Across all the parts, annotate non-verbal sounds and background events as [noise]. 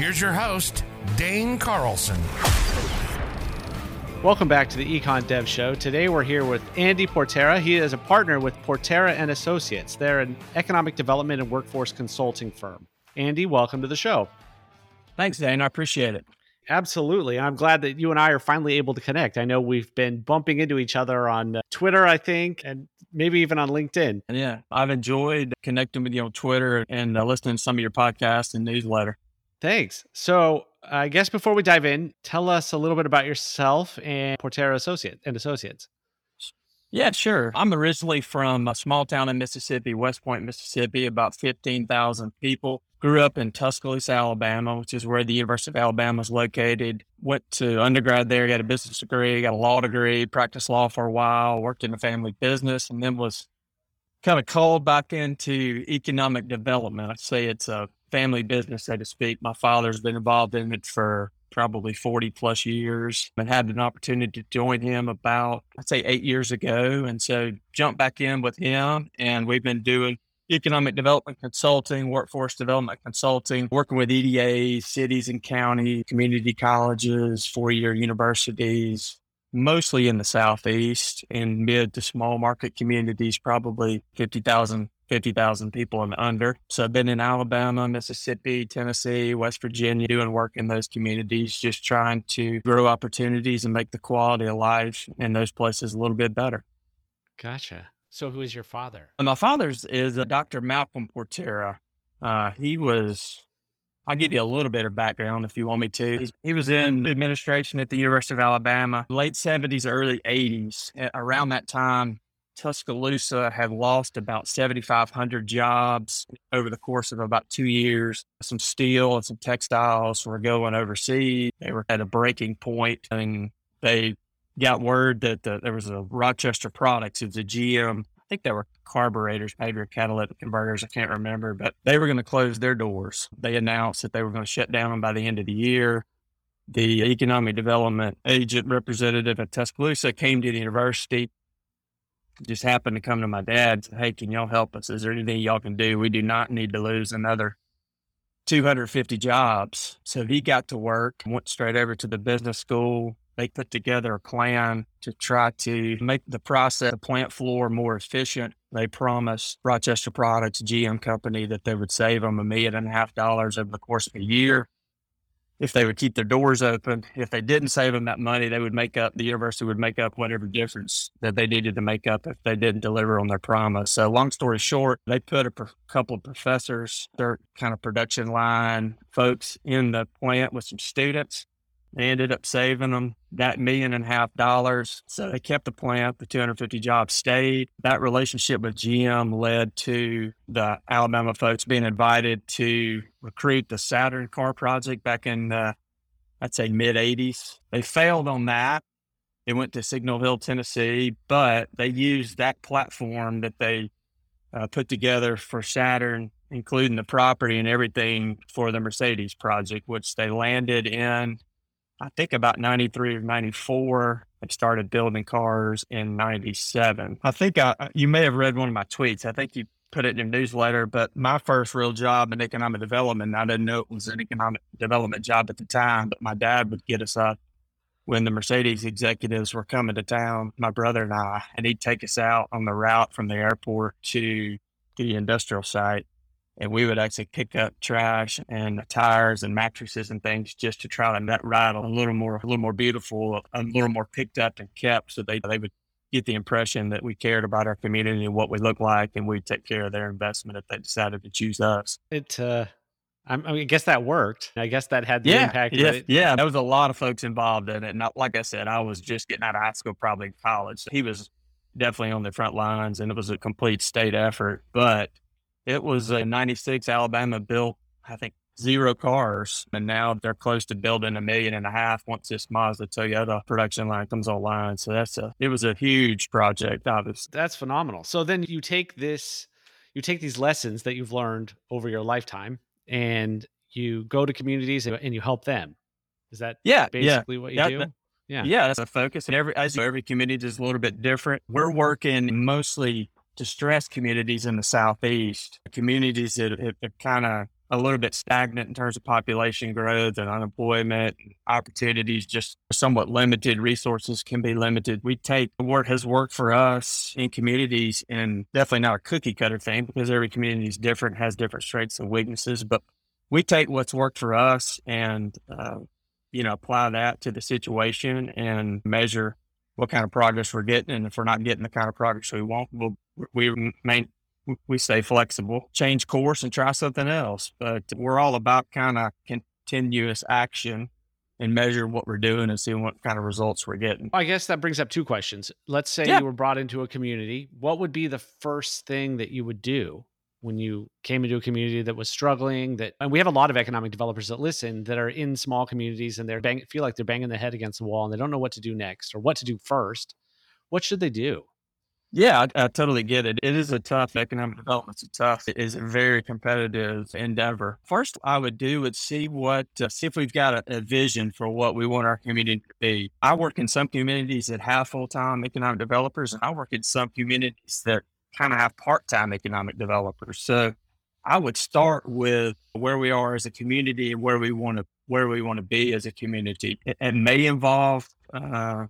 Here's your host, Dane Carlson. Welcome back to the Econ Dev Show. Today we're here with Andy Portera. He is a partner with Portera and Associates. They're an economic development and workforce consulting firm. Andy, welcome to the show. Thanks, Dane. I appreciate it. Absolutely. I'm glad that you and I are finally able to connect. I know we've been bumping into each other on uh, Twitter, I think, and maybe even on LinkedIn. And yeah, I've enjoyed connecting with you on Twitter and uh, listening to some of your podcasts and newsletter. Thanks. So, I guess before we dive in, tell us a little bit about yourself and Portera Associate and Associates. Yeah, sure. I'm originally from a small town in Mississippi, West Point, Mississippi, about 15,000 people. Grew up in Tuscaloosa, Alabama, which is where the University of Alabama is located. Went to undergrad there, got a business degree, got a law degree, practiced law for a while, worked in a family business, and then was kind of called back into economic development. I'd say it's a family business, so to speak. My father's been involved in it for probably 40 plus years and had an opportunity to join him about, I'd say, eight years ago. And so jumped back in with him, and we've been doing economic development consulting, workforce development consulting, working with EDAs, cities and county, community colleges, four year universities, mostly in the Southeast and mid to small market communities, probably 50,000 50,000 people and under. So I've been in Alabama, Mississippi, Tennessee, West Virginia, doing work in those communities, just trying to grow opportunities and make the quality of life in those places a little bit better. Gotcha. So who is your father? My father's is uh, Dr. Malcolm Portera. Uh, he was, I'll give you a little bit of background if you want me to. He was in administration at the University of Alabama, late 70s, early 80s. Around that time, Tuscaloosa had lost about 7,500 jobs over the course of about two years. Some steel and some textiles were going overseas. They were at a breaking point and they got word that the, there was a Rochester Products, it was a GM. I think they were carburetors, maybe catalytic converters. I can't remember, but they were going to close their doors. They announced that they were going to shut down by the end of the year. The economic development agent representative at Tuscaloosa came to the university just happened to come to my dad said, Hey, can y'all help us? Is there anything y'all can do? We do not need to lose another 250 jobs. So he got to work, went straight over to the business school. They put together a plan to try to make the process, the plant floor more efficient. They promised Rochester Products, GM company, that they would save them a million and a half dollars over the course of a year if they would keep their doors open. If they didn't save them that money, they would make up, the university would make up whatever difference that they needed to make up if they didn't deliver on their promise. So, long story short, they put a couple of professors, their kind of production line folks in the plant with some students. They ended up saving them that million and a half dollars. So they kept the plant. The 250 jobs stayed. That relationship with GM led to the Alabama folks being invited to recruit the Saturn car project back in, the, I'd say, mid 80s. They failed on that. They went to Signal Hill, Tennessee, but they used that platform that they uh, put together for Saturn, including the property and everything for the Mercedes project, which they landed in I think about 93 or 94. I started building cars in 97. I think I, uh, you may have read one of my tweets. I think you put it in your newsletter, but my first real job in economic development, I didn't know it was an economic development job at the time, but my dad would get us up when the Mercedes executives were coming to town, my brother and I, and he'd take us out on the route from the airport to the industrial site and we would actually pick up trash and tires and mattresses and things just to try to net ride a little more, a little more beautiful, a little more picked up and kept, so they they would get the impression that we cared about our community and what we look like, and we'd take care of their investment if they decided to choose us. It, uh, I, mean, I guess that worked. I guess that had the yeah, impact. Yeah, yeah, there was a lot of folks involved in it. Not like I said, I was just getting out of high school, probably college. So he was definitely on the front lines, and it was a complete state effort, but it was a 96 Alabama built, I think zero cars. And now they're close to building a million and a half once this Mazda Toyota production line comes online. So that's a, it was a huge project, obviously. That's phenomenal. So then you take this, you take these lessons that you've learned over your lifetime and you go to communities and you help them. Is that yeah, basically yeah. what you do? That, yeah. Yeah. That's a focus. And every, as every community is a little bit different. We're working mostly distressed communities in the Southeast, communities that have, have kind of a little bit stagnant in terms of population growth and unemployment opportunities just somewhat limited resources can be limited. We take what has worked for us in communities and definitely not a cookie cutter thing because every community is different has different strengths and weaknesses but we take what's worked for us and uh, you know apply that to the situation and measure what kind of progress we're getting and if we're not getting the kind of progress we want we'll we main, we stay flexible, change course, and try something else. But we're all about kind of continuous action and measure what we're doing and see what kind of results we're getting. I guess that brings up two questions. Let's say yeah. you were brought into a community. What would be the first thing that you would do when you came into a community that was struggling that and we have a lot of economic developers that listen that are in small communities and they're bang, feel like they're banging their head against the wall and they don't know what to do next or what to do first. What should they do? Yeah, I, I, totally get it. It is a tough economic development. It's a tough. It is a very competitive endeavor. First, I would do would see what uh, see if we've got a, a, vision for what we want our community to be. I work in some communities that have full time economic developers, and I work in some communities that kind of have part time economic developers. So, I would start with where we are as a community and where we want to where we want to be as a community. It, it may involve uh,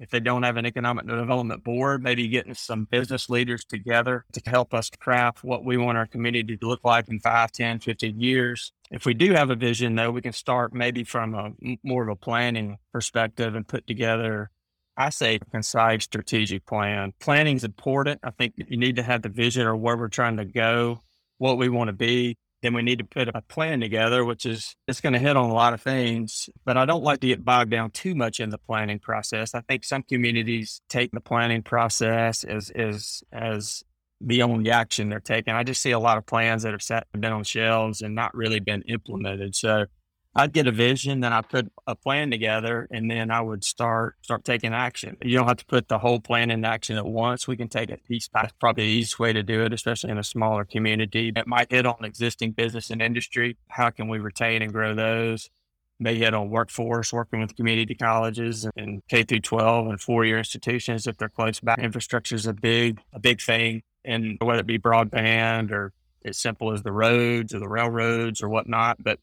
if they don't have an economic development board, maybe getting some business leaders together to help us craft what we want our community to look like in 5, 10, 15 years. If we do have a vision, though, we can start maybe from a more of a planning perspective and put together, I say, concise strategic plan. Planning is important. I think you need to have the vision or where we're trying to go, what we want to be, then we need to put a plan together, which is it's going to hit on a lot of things. But I don't like to get bogged down too much in the planning process. I think some communities take the planning process as as as the only action they're taking. I just see a lot of plans that have set been on shelves and not really been implemented. So I'd get a vision, then I put a plan together, and then I would start start taking action. You don't have to put the whole plan in action at once. We can take it piece by probably the easiest way to do it, especially in a smaller community. It might hit on existing business and industry. How can we retain and grow those? May hit on workforce, working with community colleges and K through 12 and four year institutions if they're close by. Infrastructure is a big a big thing, and whether it be broadband or as simple as the roads or the railroads or whatnot, but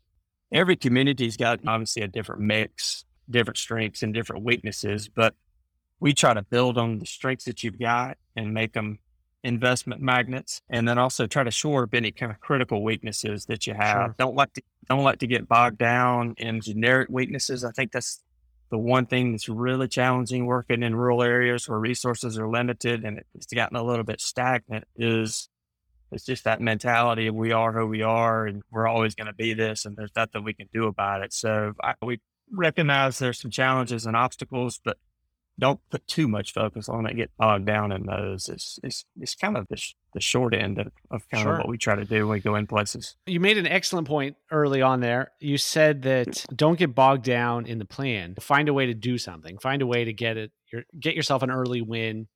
every community's got obviously a different mix, different strengths and different weaknesses, but we try to build on the strengths that you've got and make them investment magnets and then also try to shore up any kind of critical weaknesses that you have. Sure. Don't like to don't like to get bogged down in generic weaknesses. I think that's the one thing that's really challenging working in rural areas where resources are limited and it's gotten a little bit stagnant is it's just that mentality of we are who we are and we're always going to be this and there's nothing we can do about it. So I, we recognize there's some challenges and obstacles, but don't put too much focus on it. Get bogged down in those. It's it's, it's kind of the, sh- the short end of, of kind sure. of what we try to do when we go in places. You made an excellent point early on there. You said that don't get bogged down in the plan. Find a way to do something. Find a way to get it. Your, get yourself an early win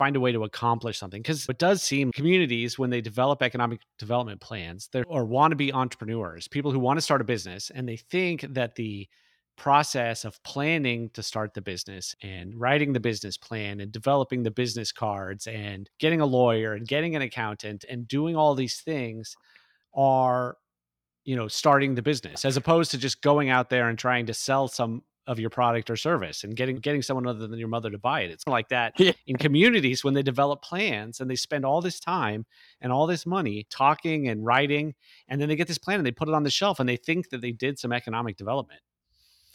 find a way to accomplish something. Because it does seem communities, when they develop economic development plans, they or want to be entrepreneurs, people who want to start a business, and they think that the process of planning to start the business and writing the business plan and developing the business cards and getting a lawyer and getting an accountant and doing all these things are you know starting the business as opposed to just going out there and trying to sell some of your product or service and getting getting someone other than your mother to buy it. It's like that [laughs] yeah. in communities when they develop plans and they spend all this time and all this money talking and writing, and then they get this plan and they put it on the shelf and they think that they did some economic development.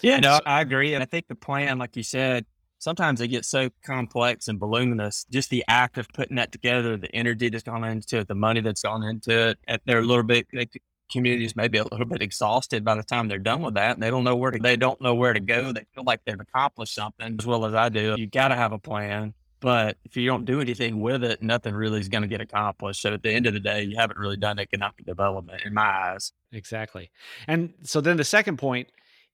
Yeah, no, I agree. And I think the plan, like you said, sometimes they get so complex and voluminous. Just the act of putting that together, the energy that's gone into it, the money that's gone into it, they're a little bit, they communities may be a little bit exhausted by the time they're done with that. And they don't know where to, they don't know where to go. They feel like they've accomplished something as well as I do. You got to have a plan. But if you don't do anything with it, nothing really is going to get accomplished. So at the end of the day, you haven't really done economic development in my eyes. Exactly. And so then the second point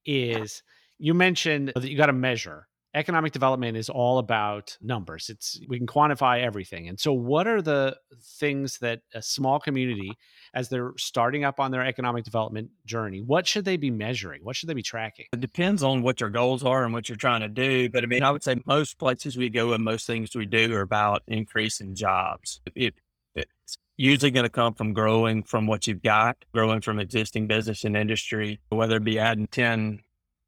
is you mentioned that you got to measure economic development is all about numbers. It's we can quantify everything. And so what are the things that a small uh-huh. community as they're starting up on their economic development journey what should they be measuring? What should they be tracking? It depends on what your goals are and what you're trying to do but i mean i would say most places we go and most things we do are about increasing jobs. It, it's usually going to come from growing from what you've got growing from existing business and industry whether it be adding 10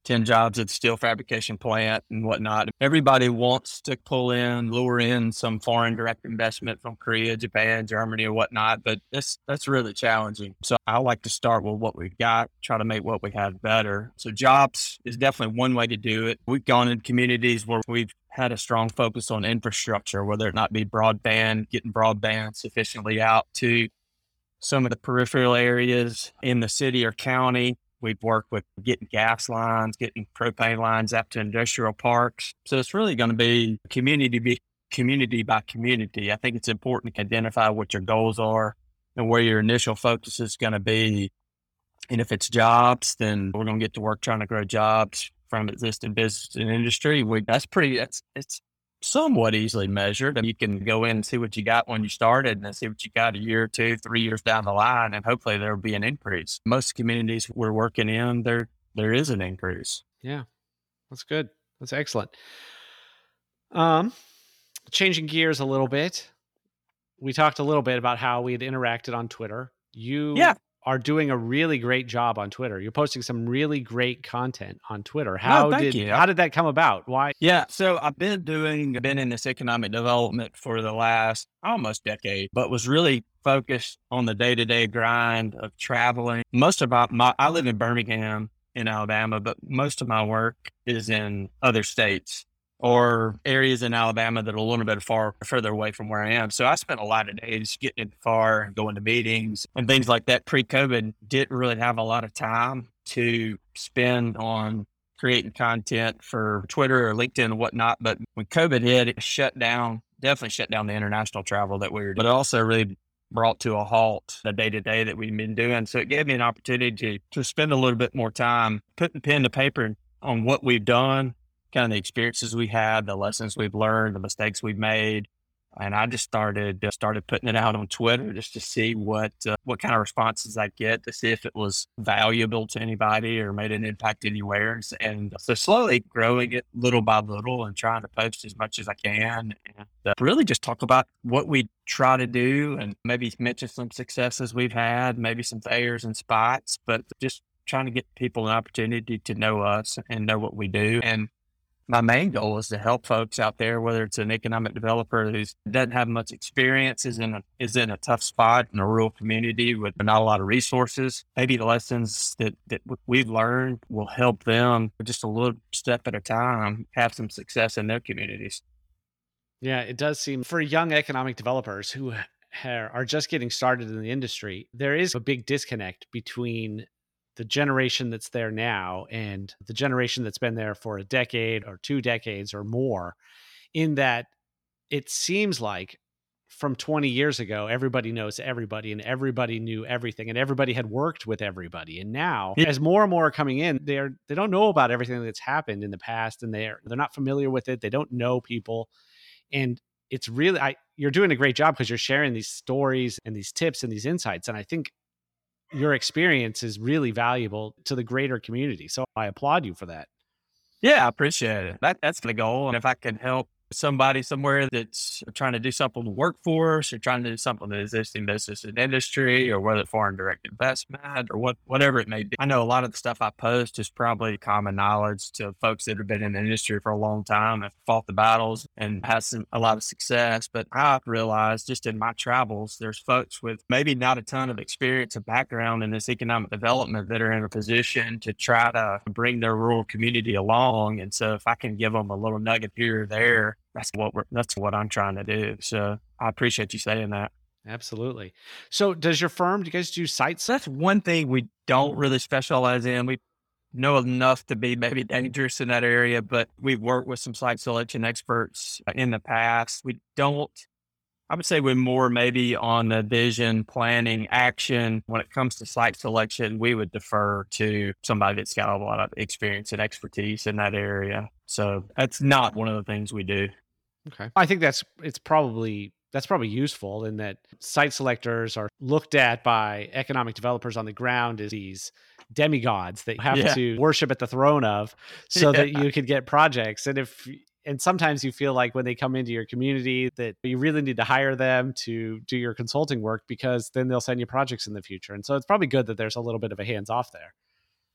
10 jobs at the steel fabrication plant and whatnot. Everybody wants to pull in, lure in some foreign direct investment from Korea, Japan, Germany, or whatnot, but that's, that's really challenging. So I like to start with what we've got, try to make what we have better. So jobs is definitely one way to do it. We've gone in communities where we've had a strong focus on infrastructure, whether it not be broadband, getting broadband sufficiently out to some of the peripheral areas in the city or county We've worked with getting gas lines, getting propane lines out to industrial parks. So it's really going to be community be community by community. I think it's important to identify what your goals are and where your initial focus is going to be. And if it's jobs, then we're going to get to work trying to grow jobs from existing business and industry. We, that's pretty, that's, it's somewhat easily measured. And you can go in and see what you got when you started and then see what you got a year, two, three years down the line, and hopefully there will be an increase. Most communities we're working in, there there is an increase. Yeah. That's good. That's excellent. Um changing gears a little bit. We talked a little bit about how we had interacted on Twitter. You yeah are doing a really great job on Twitter. You're posting some really great content on Twitter. How no, did you. how did that come about? Why? Yeah, so I've been doing been in this economic development for the last almost decade, but was really focused on the day to day grind of traveling. Most of my, my I live in Birmingham in Alabama, but most of my work is in other states or areas in Alabama that are a little bit far further away from where I am. So I spent a lot of days getting in the car going to meetings and things like that. Pre COVID, didn't really have a lot of time to spend on creating content for Twitter or LinkedIn and whatnot. But when COVID hit, it shut down, definitely shut down the international travel that we were doing, but it also really brought to a halt the day to day that we've been doing. So it gave me an opportunity to, to spend a little bit more time putting pen to paper on what we've done kind of the experiences we had, the lessons we've learned, the mistakes we've made. And I just started uh, started putting it out on Twitter just to see what uh, what kind of responses I get to see if it was valuable to anybody or made an impact anywhere. And so slowly growing it little by little and trying to post as much as I can and uh, really just talk about what we try to do and maybe mention some successes we've had, maybe some failures and spots, but just trying to get people an opportunity to know us and know what we do. And my main goal is to help folks out there, whether it's an economic developer who doesn't have much experience, is in a is in a tough spot in a rural community with not a lot of resources. Maybe the lessons that that we've learned will help them just a little step at a time have some success in their communities. Yeah, it does seem for young economic developers who are just getting started in the industry, there is a big disconnect between the generation that's there now and the generation that's been there for a decade or two decades or more in that it seems like from 20 years ago everybody knows everybody and everybody knew everything and everybody had worked with everybody. And now as more and more are coming in they're they don't know about everything that's happened in the past and they're they're not familiar with it. They don't know people. And it's really I you're doing a great job because you're sharing these stories and these tips and these insights. And I think your experience is really valuable to the greater community. So I applaud you for that. Yeah, I appreciate it. That, that's the goal. And if I can help somebody somewhere that's trying to do something with workforce or trying to do something with existing business and industry or whether foreign direct investment or what whatever it may be. I know a lot of the stuff I post is probably common knowledge to folks that have been in the industry for a long time and fought the battles and had some, a lot of success. But I've realized just in my travels, there's folks with maybe not a ton of experience and background in this economic development that are in a position to try to bring their rural community along. And so if I can give them a little nugget here or there, that's what we're that's what I'm trying to do. So I appreciate you saying that. Absolutely. So does your firm, do you guys do sites? That's one thing we don't mm-hmm. really specialize in. We know enough to be maybe dangerous in that area, but we've worked with some site selection experts uh, in the past. We don't, I would say we're more maybe on the vision, planning, action. When it comes to site selection, we would defer to somebody that's got a lot of experience and expertise in that area. So that's not one of the things we do. Okay. I think that's, it's probably that's probably useful in that site selectors are looked at by economic developers on the ground as these demigods that you have yeah. to worship at the throne of [laughs] so yeah. that you can get projects and if and sometimes you feel like when they come into your community that you really need to hire them to do your consulting work because then they'll send you projects in the future and so it's probably good that there's a little bit of a hands off there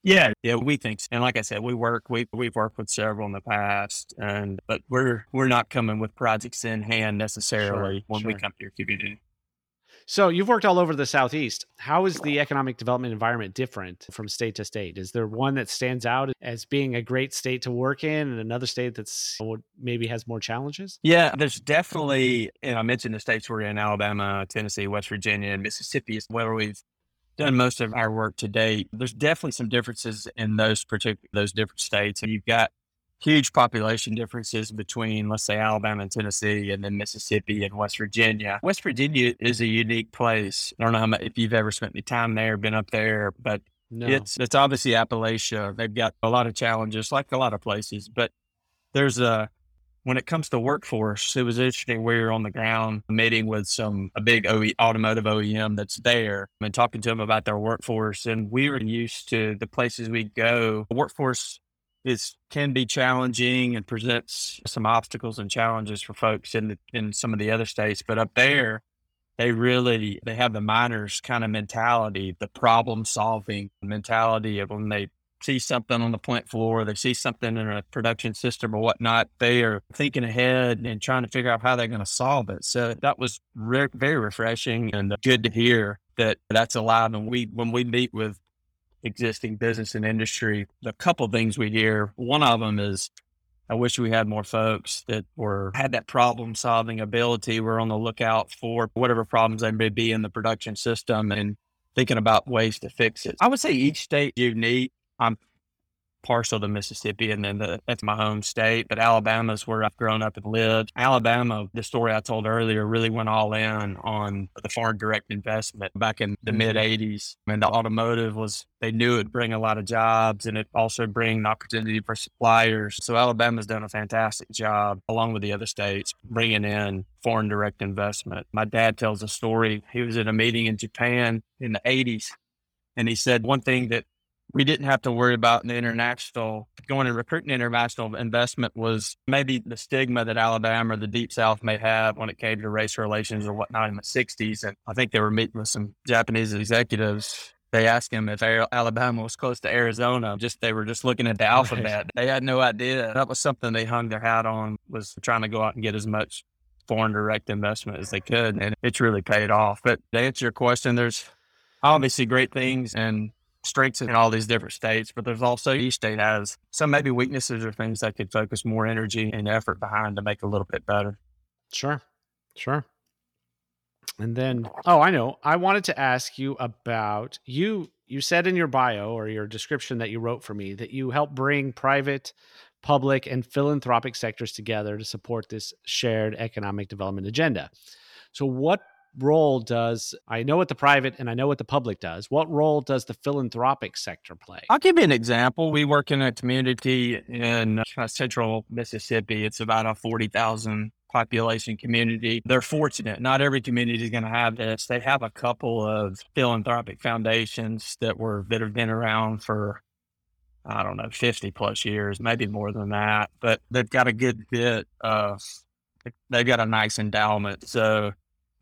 yeah, yeah, we think, so. and like I said, we work, we we've worked with several in the past, and but we're we're not coming with projects in hand necessarily sure, when sure. we come to your community. So you've worked all over the southeast. How is the economic development environment different from state to state? Is there one that stands out as being a great state to work in, and another state that's maybe has more challenges? Yeah, there's definitely. And I mentioned the states we're in: Alabama, Tennessee, West Virginia, and Mississippi is where we've done most of our work to date. There's definitely some differences in those particular those different states, and you've got huge population differences between, let's say, Alabama and Tennessee, and then Mississippi and West Virginia. West Virginia is a unique place. I don't know how much, if you've ever spent any time there, been up there, but no. it's it's obviously Appalachia. They've got a lot of challenges, like a lot of places, but there's a when it comes to workforce, it was interesting. We were on the ground meeting with some a big OE, automotive OEM that's there and talking to them about their workforce. And we were used to the places we go. Workforce is can be challenging and presents some obstacles and challenges for folks in the, in some of the other states. But up there, they really they have the miners kind of mentality, the problem solving mentality of when they see something on the plant floor, they see something in a production system or whatnot, they are thinking ahead and trying to figure out how they're going to solve it. So that was re- very refreshing and good to hear that that's allowed. And we, when we meet with existing business and industry, a couple things we hear. One of them is, I wish we had more folks that were had that problem solving ability. We're on the lookout for whatever problems they may be in the production system and thinking about ways to fix it. I would say each state unique. I'm partial to Mississippi, and then the, that's my home state. But Alabama is where I've grown up and lived. Alabama, the story I told earlier, really went all in on the foreign direct investment back in the mm-hmm. mid '80s. And the automotive was they knew it'd bring a lot of jobs, and it also bring an opportunity for suppliers. So Alabama's done a fantastic job, along with the other states, bringing in foreign direct investment. My dad tells a story. He was in a meeting in Japan in the '80s, and he said one thing that we didn't have to worry about the international going and recruiting international investment was maybe the stigma that Alabama or the Deep South may have when it came to race relations or whatnot in the 60s. And I think they were meeting with some Japanese executives. They asked him if Alabama was close to Arizona. Just they were just looking at the alphabet. They had no idea. That was something they hung their hat on was trying to go out and get as much foreign direct investment as they could. And it's really paid off. But to answer your question, there's obviously great things and strengths in all these different states, but there's also each state has some maybe weaknesses or things that could focus more energy and effort behind to make a little bit better. Sure. Sure. And then, oh, I know. I wanted to ask you about you. You said in your bio or your description that you wrote for me that you help bring private, public, and philanthropic sectors together to support this shared economic development agenda. So, what role does I know what the private and I know what the public does. What role does the philanthropic sector play? I'll give you an example. We work in a community in uh, central Mississippi. It's about a 40,000 population community. They're fortunate. Not every community is going to have this. They have a couple of philanthropic foundations that were that have been around for I don't know, 50 plus years, maybe more than that, but they've got a good bit of they've got a nice endowment. So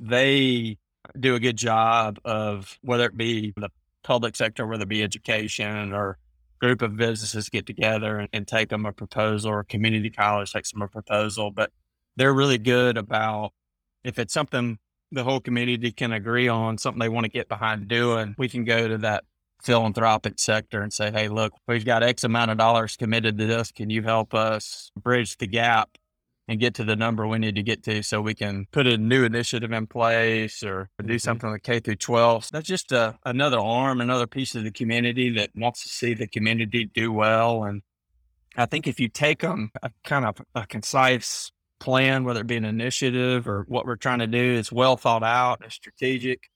they do a good job of whether it be the public sector, whether it be education or group of businesses get together and, and take them a proposal or community college takes them a proposal. But they're really good about if it's something the whole community can agree on, something they want to get behind doing, we can go to that philanthropic sector and say, Hey, look, we've got X amount of dollars committed to this. Can you help us bridge the gap and get to the number we need to get to so we can put a new initiative in place or do Mhm. something like K through 12. That's just a, another arm, another piece of the community that wants to see the community do well. And I think if you take them a kind of a concise plan, whether it be an initiative or what we're trying to do, it's well thought out, it's strategic,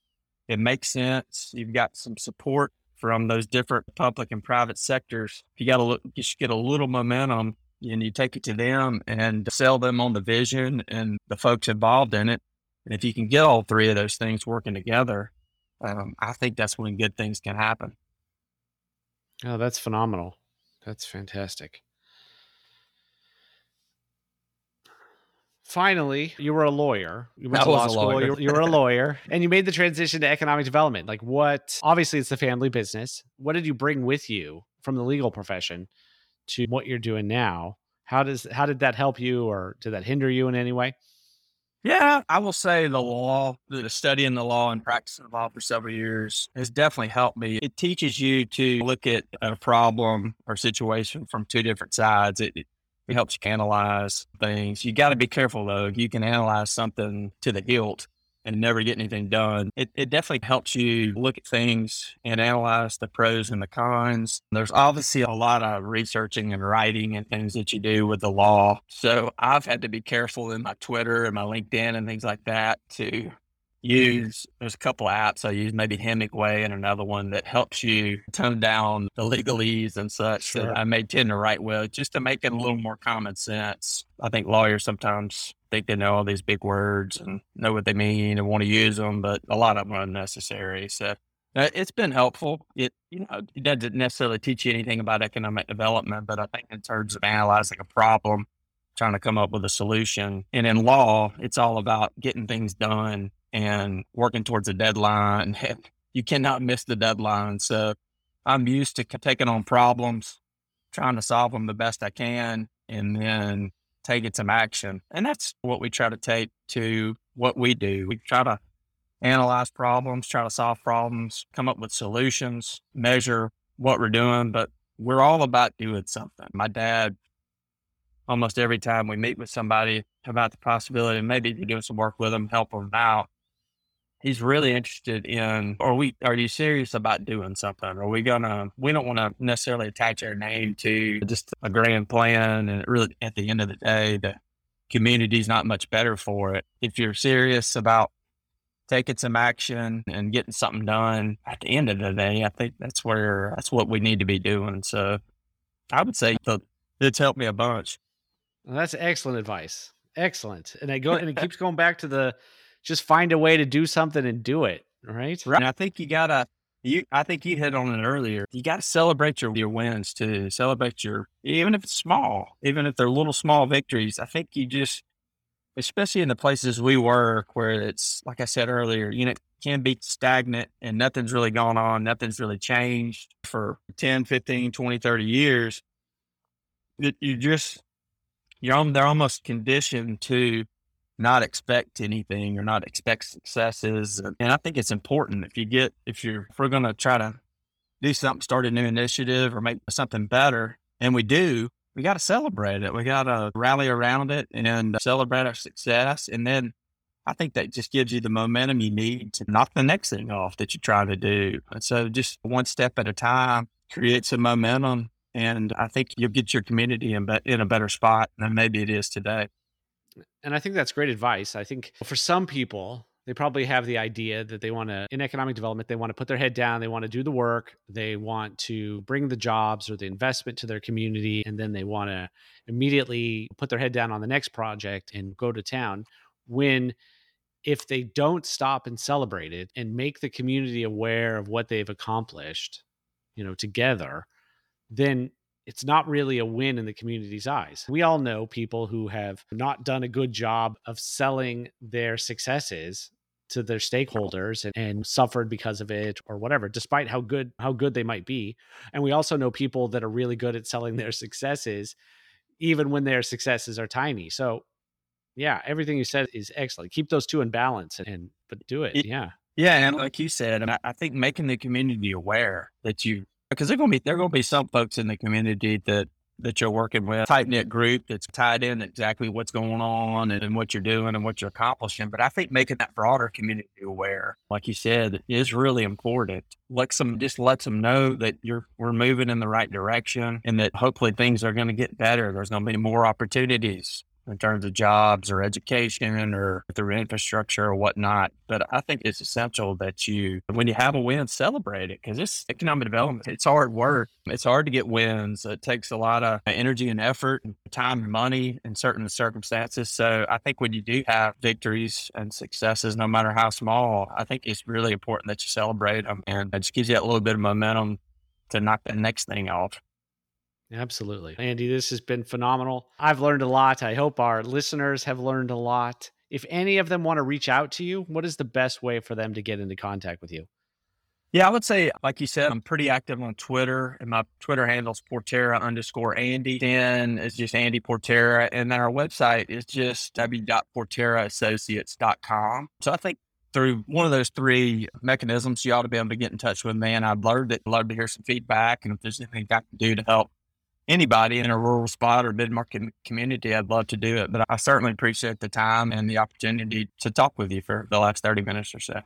it makes sense. You've got some support from those different public and private sectors. If you got to look, you should get a little momentum and you take it to them and sell them on the vision and the folks involved in it. And if you can get all three of those things working together, um, I think that's when good things can happen. Oh, that's phenomenal. That's fantastic. Finally, you were a lawyer. You went I to law school. You, you were a lawyer, and you made the transition to economic development. Like, what? Obviously, it's the family business. What did you bring with you from the legal profession to what you're doing now? How does how did that help you, or did that hinder you in any way? Yeah, I will say the law, the studying the law and practicing the law for several years has definitely helped me. It teaches you to look at a problem or situation from two different sides. It, it, helps you analyze things. You got to be careful though. You can analyze something to the hilt and never get anything done. It, it definitely helps you look at things and analyze the pros and the cons. There's obviously a lot of researching and writing and things that you do with the law. So I've had to be careful in my Twitter and my LinkedIn and things like that to use. There's a couple of apps I use, maybe Hemingway and another one that helps you tone down the legalese and such Sure. that I may tend to write with just to make it a little more common sense. I think lawyers sometimes think they know all these big words and know what they mean and want to use them, but a lot of them are unnecessary. So uh, it's been helpful. It you know it doesn't necessarily teach you anything about economic development, but I think in terms of analyzing a problem, trying to come up with a solution, and in law, it's all about getting things done and working towards a deadline. [laughs] You cannot miss the deadline. So I'm used to taking on problems, trying to solve them the best I can, and then taking some action. And that's what we try to take to what we do. We try to analyze problems, try to solve problems, come up with solutions, measure what we're doing, but we're all about doing something. My dad, almost every time we meet with somebody about the possibility maybe doing some work with them, help them out, he's really interested in are we are you serious about doing something are we gonna we don't want to necessarily attach our name to just a grand plan and really at the end of the day the community's not much better for it if you're serious about taking some action and getting something done at the end of the day i think that's where that's what we need to be doing so i would say the, it's helped me a bunch Well, that's excellent advice. Excellent. And I go and it [laughs] keeps going back to the just find a way to do something and do it. Right. Right. And I think you gotta you I think you hit on it earlier. You gotta celebrate your, your wins too. Celebrate your even if it's small, even if they're little small victories. I think you just especially in the places we work where it's like I said earlier, you know, it can be stagnant and nothing's really gone on, nothing's really changed for 10, 15, 20, 30 years. You just you're on, they're almost conditioned to not expect anything or not expect successes. And I think it's important if you get, if you're, if we're going to try to do something, start a new initiative or make something better, and we do, we got to celebrate it. We got to rally around it and celebrate our success. And then I think that just gives you the momentum you need to knock the next thing off that you're trying to do. And so just one step at a time, create some momentum. And I think you'll get your community in, be- in a better spot than maybe it is today. And I think that's great advice. I think for some people, they probably have the idea that they want to, in economic development, they want to put their head down, they want to do the work, they want to bring the jobs or the investment to their community, and then they want to immediately put their head down on the next project and go to town. When if they don't stop and celebrate it and make the community aware of what they've accomplished, you know, together, then it's not really a win in the community's eyes. We all know people who have not done a good job of selling their successes to their stakeholders and, and suffered because of it or whatever despite how good how good they might be. And we also know people that are really good at selling their successes even when their successes are tiny. So yeah everything you said is excellent. Keep those two in balance and, and but do it. Yeah. Yeah, and like you said, I, I think making the community aware that you because they're gonna be there gonna be some folks in the community that that you're working with, tight knit group that's tied in exactly what's going on and, and, what you're doing and what you're accomplishing. But I think making that broader community aware, like you said, is really important. Let some just lets them know that you're we're moving in the right direction and that hopefully things are going to get better. There's going to be more opportunities in terms of jobs or education or through infrastructure or whatnot. But I think it's essential that you, when you have a win, celebrate it because it's economic development. It's hard work. It's hard to get wins. It takes a lot of energy and effort and time and money in certain circumstances. So I think when you do have victories and successes, no matter how small, I think it's really important that you celebrate them and it just gives you that little bit of momentum to knock the next thing off. Absolutely. Andy, this has been phenomenal. I've learned a lot. I hope our listeners have learned a lot. If any of them want to reach out to you, what is the best way for them to get into contact with you? Yeah, I would say, like you said, I'm pretty active on Twitter, and my Twitter handle is Portera underscore Andy. Then it's just Andy Portera, and then our website is just w.porteraassociates.com. So I think through one of those three mechanisms, you ought to be able to get in touch with me. And I'd love to, love to hear some feedback, and if there's anything I can do to help anybody in a rural spot or mid market community, I'd love to do it. But I certainly appreciate the time and the opportunity to talk with you for the last 30 minutes or so.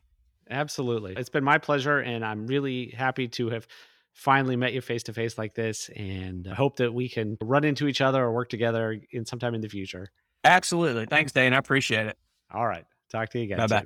Absolutely. It's been my pleasure. And I'm really happy to have finally met you face to face like this. And I hope that we can run into each other or work together in sometime in the future. Absolutely. Thanks, Dane. I appreciate it. All right. Talk to you again. Bye bye.